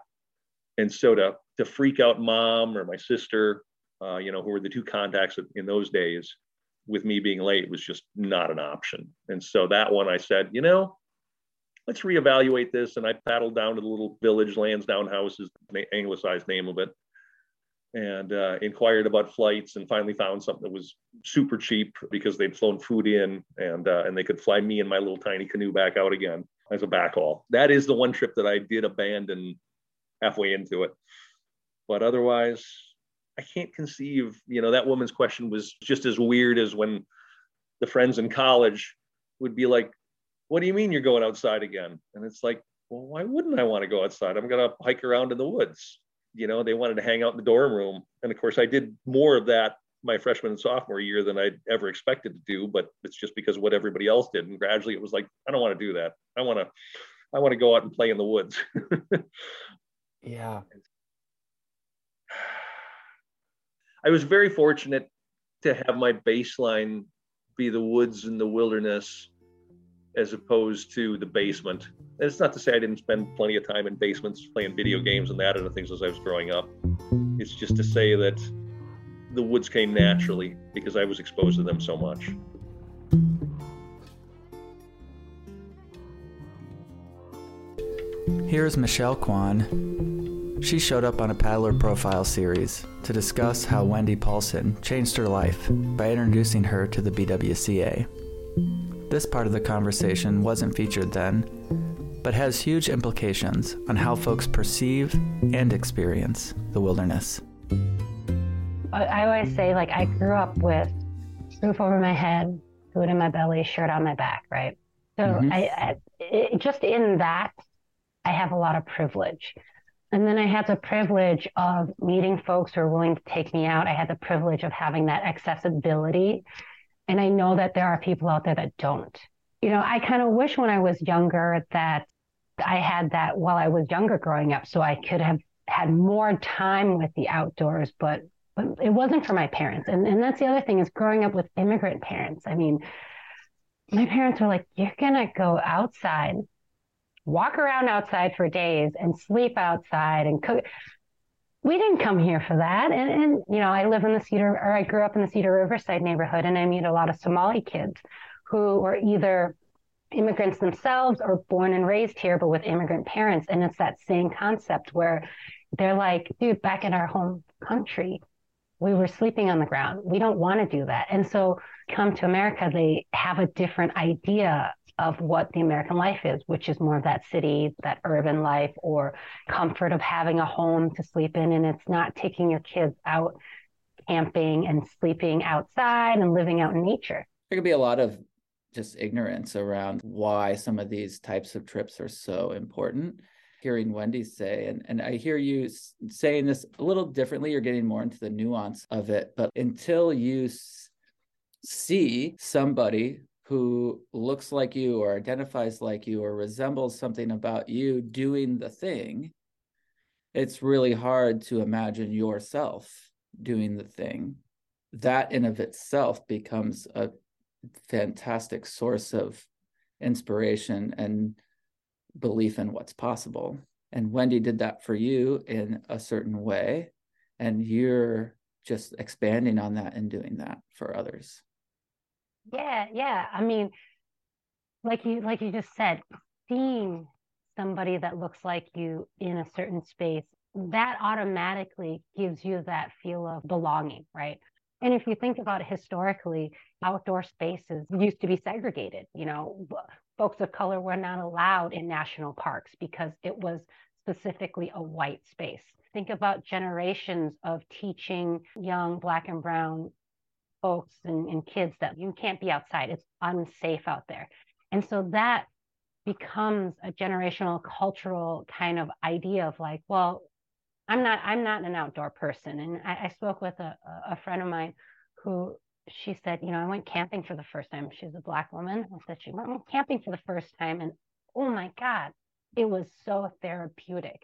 And so to, to freak out mom or my sister, uh, you know, who were the two contacts in those days with me being late was just not an option. And so that one I said, you know, let's reevaluate this. And I paddled down to the little village, Lansdowne House is the anglicized name of it, and uh, inquired about flights and finally found something that was super cheap because they'd flown food in and, uh, and they could fly me and my little tiny canoe back out again as a backhaul. That is the one trip that I did abandon halfway into it. But otherwise, I can't conceive, you know, that woman's question was just as weird as when the friends in college would be like, what do you mean you're going outside again? And it's like, well, why wouldn't I want to go outside? I'm going to hike around in the woods. You know, they wanted to hang out in the dorm room. And of course, I did more of that my freshman and sophomore year than I'd ever expected to do, but it's just because what everybody else did. And gradually it was like, I don't want to do that. I want to, I want to go out and play in the woods. yeah. I was very fortunate to have my baseline be the woods and the wilderness as opposed to the basement. And it's not to say I didn't spend plenty of time in basements playing video mm-hmm. games and that and the things as I was growing up. It's just to say that the woods came naturally because I was exposed to them so much. Here's Michelle Kwan. She showed up on a paddler profile series to discuss how Wendy Paulson changed her life by introducing her to the BWCA. This part of the conversation wasn't featured then, but has huge implications on how folks perceive and experience the wilderness. I always say, like, I grew up with roof over my head, food in my belly, shirt on my back, right? So mm-hmm. I, I it, just in that, I have a lot of privilege. And then I had the privilege of meeting folks who are willing to take me out. I had the privilege of having that accessibility and I know that there are people out there that don't. You know, I kind of wish when I was younger that I had that while I was younger growing up so I could have had more time with the outdoors, but but it wasn't for my parents. And and that's the other thing is growing up with immigrant parents. I mean, my parents were like, You're gonna go outside, walk around outside for days and sleep outside and cook we didn't come here for that. And, and, you know, I live in the Cedar, or I grew up in the Cedar Riverside neighborhood, and I meet a lot of Somali kids who are either immigrants themselves or born and raised here, but with immigrant parents. And it's that same concept where they're like, dude, back in our home country, we were sleeping on the ground. We don't want to do that. And so come to America, they have a different idea of what the American life is, which is more of that city, that urban life, or comfort of having a home to sleep in. And it's not taking your kids out camping and sleeping outside and living out in nature. There could be a lot of just ignorance around why some of these types of trips are so important. Hearing Wendy say, and, and I hear you saying this a little differently, you're getting more into the nuance of it. But until you see somebody who looks like you or identifies like you or resembles something about you doing the thing, it's really hard to imagine yourself doing the thing. That in of itself becomes a fantastic source of inspiration and belief in what's possible. And Wendy did that for you in a certain way. And you're just expanding on that and doing that for others. Yeah, yeah. I mean, like you like you just said, seeing somebody that looks like you in a certain space, that automatically gives you that feel of belonging, right? And if you think about it historically, outdoor spaces used to be segregated. You know, folks of color were not allowed in national parks because it was specifically a white space. Think about generations of teaching young Black and Brown folks and, and kids that you can't be outside. It's unsafe out there. And so that becomes a generational cultural kind of idea of like, well, I'm not I'm not an outdoor person. And I, I spoke with a, a friend of mine who she said, you know, I went camping for the first time. She's a black woman. I said she went camping for the first time, and oh my god, it was so therapeutic.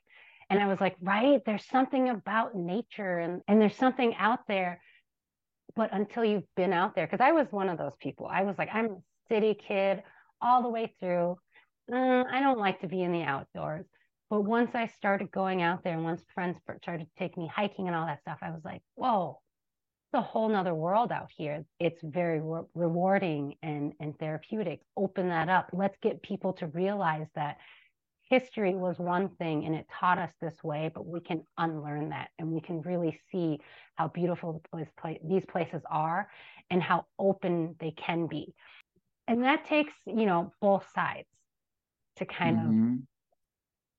And I was like, right, there's something about nature, and and there's something out there. But until you've been out there, because I was one of those people, I was like, I'm a city kid all the way through. Mm, I don't like to be in the outdoors. But once I started going out there, and once friends started taking me hiking and all that stuff, I was like, whoa, it's a whole nother world out here. It's very re- rewarding and, and therapeutic. Open that up. Let's get people to realize that history was one thing and it taught us this way, but we can unlearn that and we can really see how beautiful the place, place, these places are and how open they can be. And that takes, you know, both sides to kind mm-hmm. of,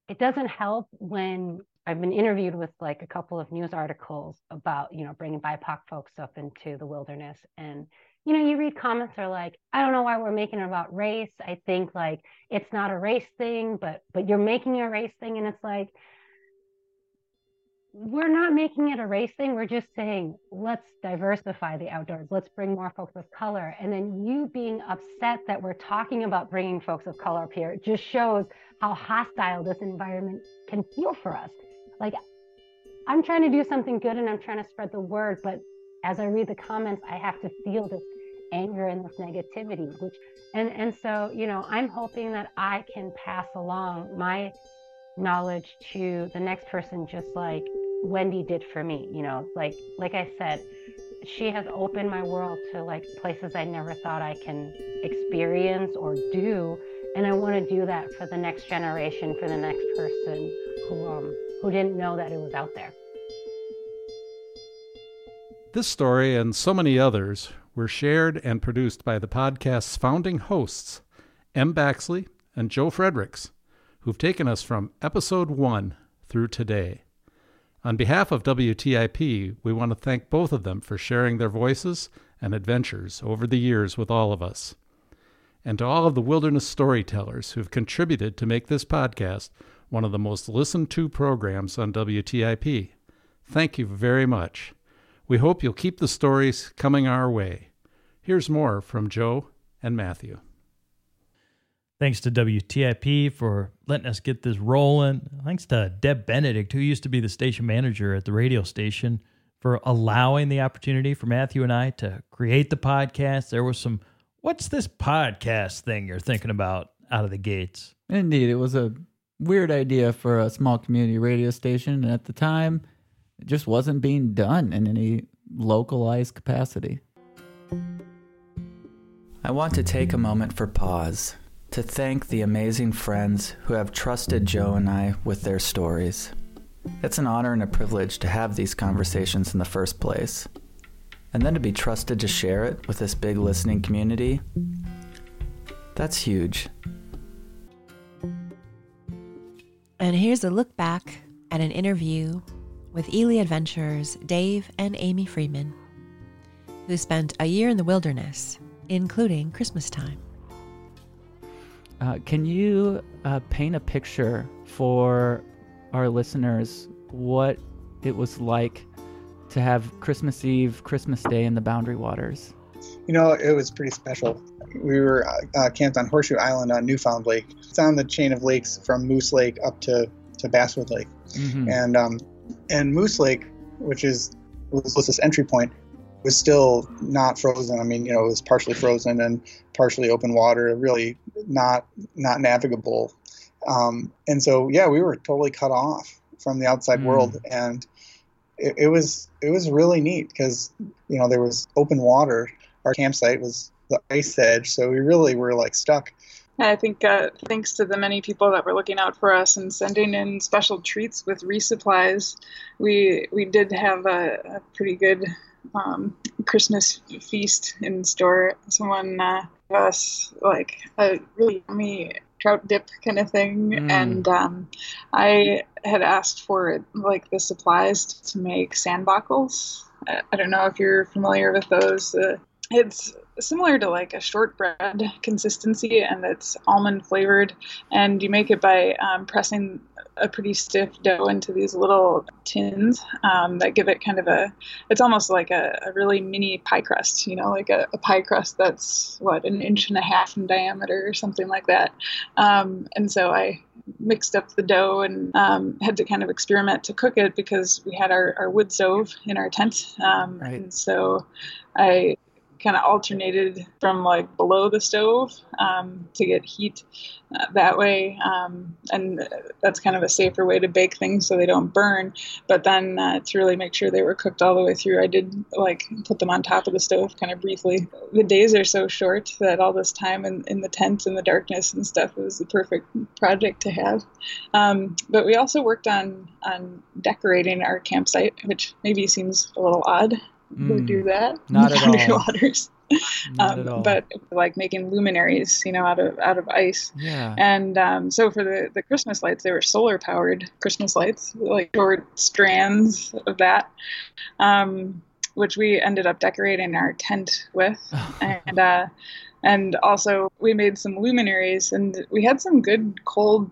it doesn't help when I've been interviewed with like a couple of news articles about, you know, bringing BIPOC folks up into the wilderness. And, you know, you read comments are like, I don't know why we're making it about race. I think like it's not a race thing, but but you're making a race thing. And it's like, we're not making it a race thing. We're just saying, let's diversify the outdoors. Let's bring more folks of color. And then you being upset that we're talking about bringing folks of color up here just shows how hostile this environment can feel for us like I'm trying to do something good and I'm trying to spread the word, but as I read the comments, I have to feel this anger and this negativity, which and and so you know I'm hoping that I can pass along my knowledge to the next person, just like Wendy did for me. You know, like like I said, she has opened my world to like places I never thought I can experience or do, and I want to do that for the next generation, for the next person who um who didn't know that it was out there. This story and so many others were shared and produced by the podcast's founding hosts, M. Baxley and Joe Friedrichs, who've taken us from episode one through today. On behalf of WTIP, we want to thank both of them for sharing their voices and adventures over the years with all of us. And to all of the wilderness storytellers who've contributed to make this podcast one of the most listened to programs on WTIP. Thank you very much. We hope you'll keep the stories coming our way. Here's more from Joe and Matthew. Thanks to WTIP for letting us get this rolling. Thanks to Deb Benedict, who used to be the station manager at the radio station, for allowing the opportunity for Matthew and I to create the podcast. There was some, what's this podcast thing you're thinking about out of the gates? Indeed, it was a weird idea for a small community radio station. And at the time, it just wasn't being done in any localized capacity. I want to take a moment for pause to thank the amazing friends who have trusted Joe and I with their stories. It's an honor and a privilege to have these conversations in the first place. And then to be trusted to share it with this big listening community. That's huge. And here's a look back at an interview with Ely Adventures Dave and Amy Freeman, who spent a year in the wilderness, including Christmas time. Uh, can you uh, paint a picture for our listeners what it was like to have Christmas Eve, Christmas Day in the Boundary Waters? You know, it was pretty special we were uh, camped on Horseshoe Island on Newfound Lake. It's on the chain of lakes from Moose Lake up to, to Basswood Lake. Mm-hmm. And um, and Moose Lake, which is was this entry point, was still not frozen. I mean, you know, it was partially frozen and partially open water, really not not navigable. Um, and so, yeah, we were totally cut off from the outside mm. world, and it, it was it was really neat because you know there was open water. Our campsite was the ice edge. So we really were like stuck. I think uh, thanks to the many people that were looking out for us and sending in special treats with resupplies, we we did have a, a pretty good um, Christmas feast in store. Someone uh, gave us like a really yummy trout dip kind of thing, mm. and um, I had asked for like the supplies to make sandbakkels. I, I don't know if you're familiar with those. Uh, it's similar to like a shortbread consistency and it's almond flavored and you make it by um, pressing a pretty stiff dough into these little tins um, that give it kind of a, it's almost like a, a really mini pie crust, you know, like a, a, pie crust that's what, an inch and a half in diameter or something like that. Um, and so I mixed up the dough and um, had to kind of experiment to cook it because we had our, our wood stove in our tent. Um, right. And so I kind of alternated from like below the stove um, to get heat uh, that way. Um, and that's kind of a safer way to bake things so they don't burn. But then uh, to really make sure they were cooked all the way through, I did like put them on top of the stove kind of briefly. The days are so short that all this time in, in the tent and the darkness and stuff was the perfect project to have. Um, but we also worked on, on decorating our campsite, which maybe seems a little odd mm, do that. Not at all. Waters. Not um, at all. But like making luminaries, you know, out of out of ice. Yeah. And um, so for the the Christmas lights, they were solar powered Christmas lights, like short strands of that, um, which we ended up decorating our tent with, and uh, and also we made some luminaries, and we had some good cold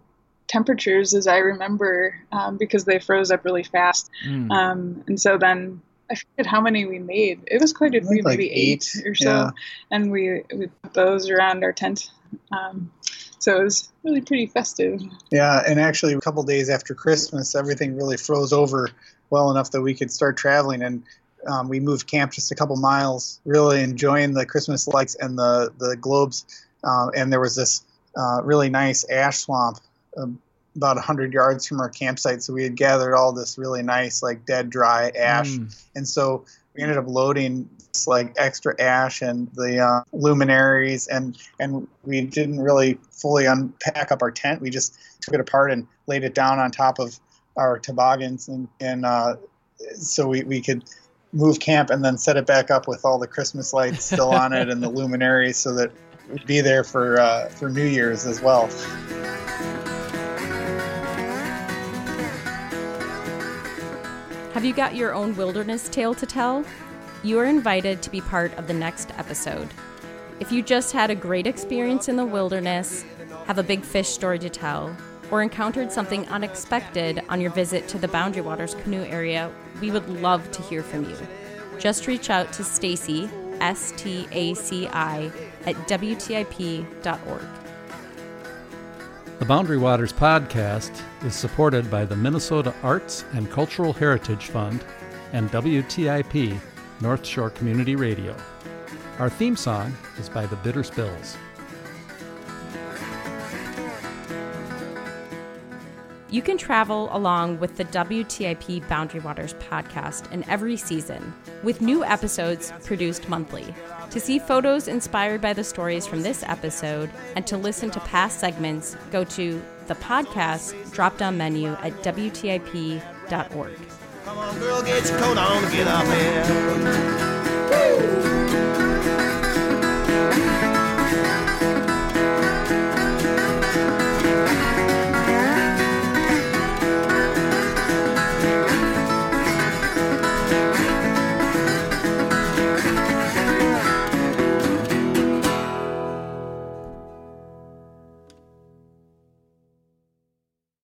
temperatures as I remember um, because they froze up really fast. Mm. Um, and so then I forget how many we made. It was quite a few, like maybe eight, eight, or so. Yeah. And we we put those around our tent. Um, so it was really pretty festive. Yeah, and actually, a couple days after Christmas, everything really froze over well enough that we could start traveling. And um, we moved camp just a couple miles, really enjoying the Christmas lights and the the globes. Uh, and there was this uh, really nice ash swamp um, about 100 yards from our campsite. So we had gathered all this really nice, like dead, dry ash. Mm. And so we ended up loading this, like extra ash and the uh, luminaries. And, and we didn't really fully unpack up our tent. We just took it apart and laid it down on top of our toboggans. And, and uh, so we, we could move camp and then set it back up with all the Christmas lights still on it and the luminaries so that we'd be there for, uh, for New Year's as well. Have you got your own wilderness tale to tell? You are invited to be part of the next episode. If you just had a great experience in the wilderness, have a big fish story to tell, or encountered something unexpected on your visit to the Boundary Waters canoe area, we would love to hear from you. Just reach out to Staci, S T A C I, at WTIP.org. The Boundary Waters podcast is supported by the Minnesota Arts and Cultural Heritage Fund and WTIP North Shore Community Radio. Our theme song is by the Bitter Spills. You can travel along with the WTIP Boundary Waters podcast in every season, with new episodes produced monthly. To see photos inspired by the stories from this episode and to listen to past segments, go to the podcast drop down menu at WTIP.org. Come on, girl, get your coat on, get up here.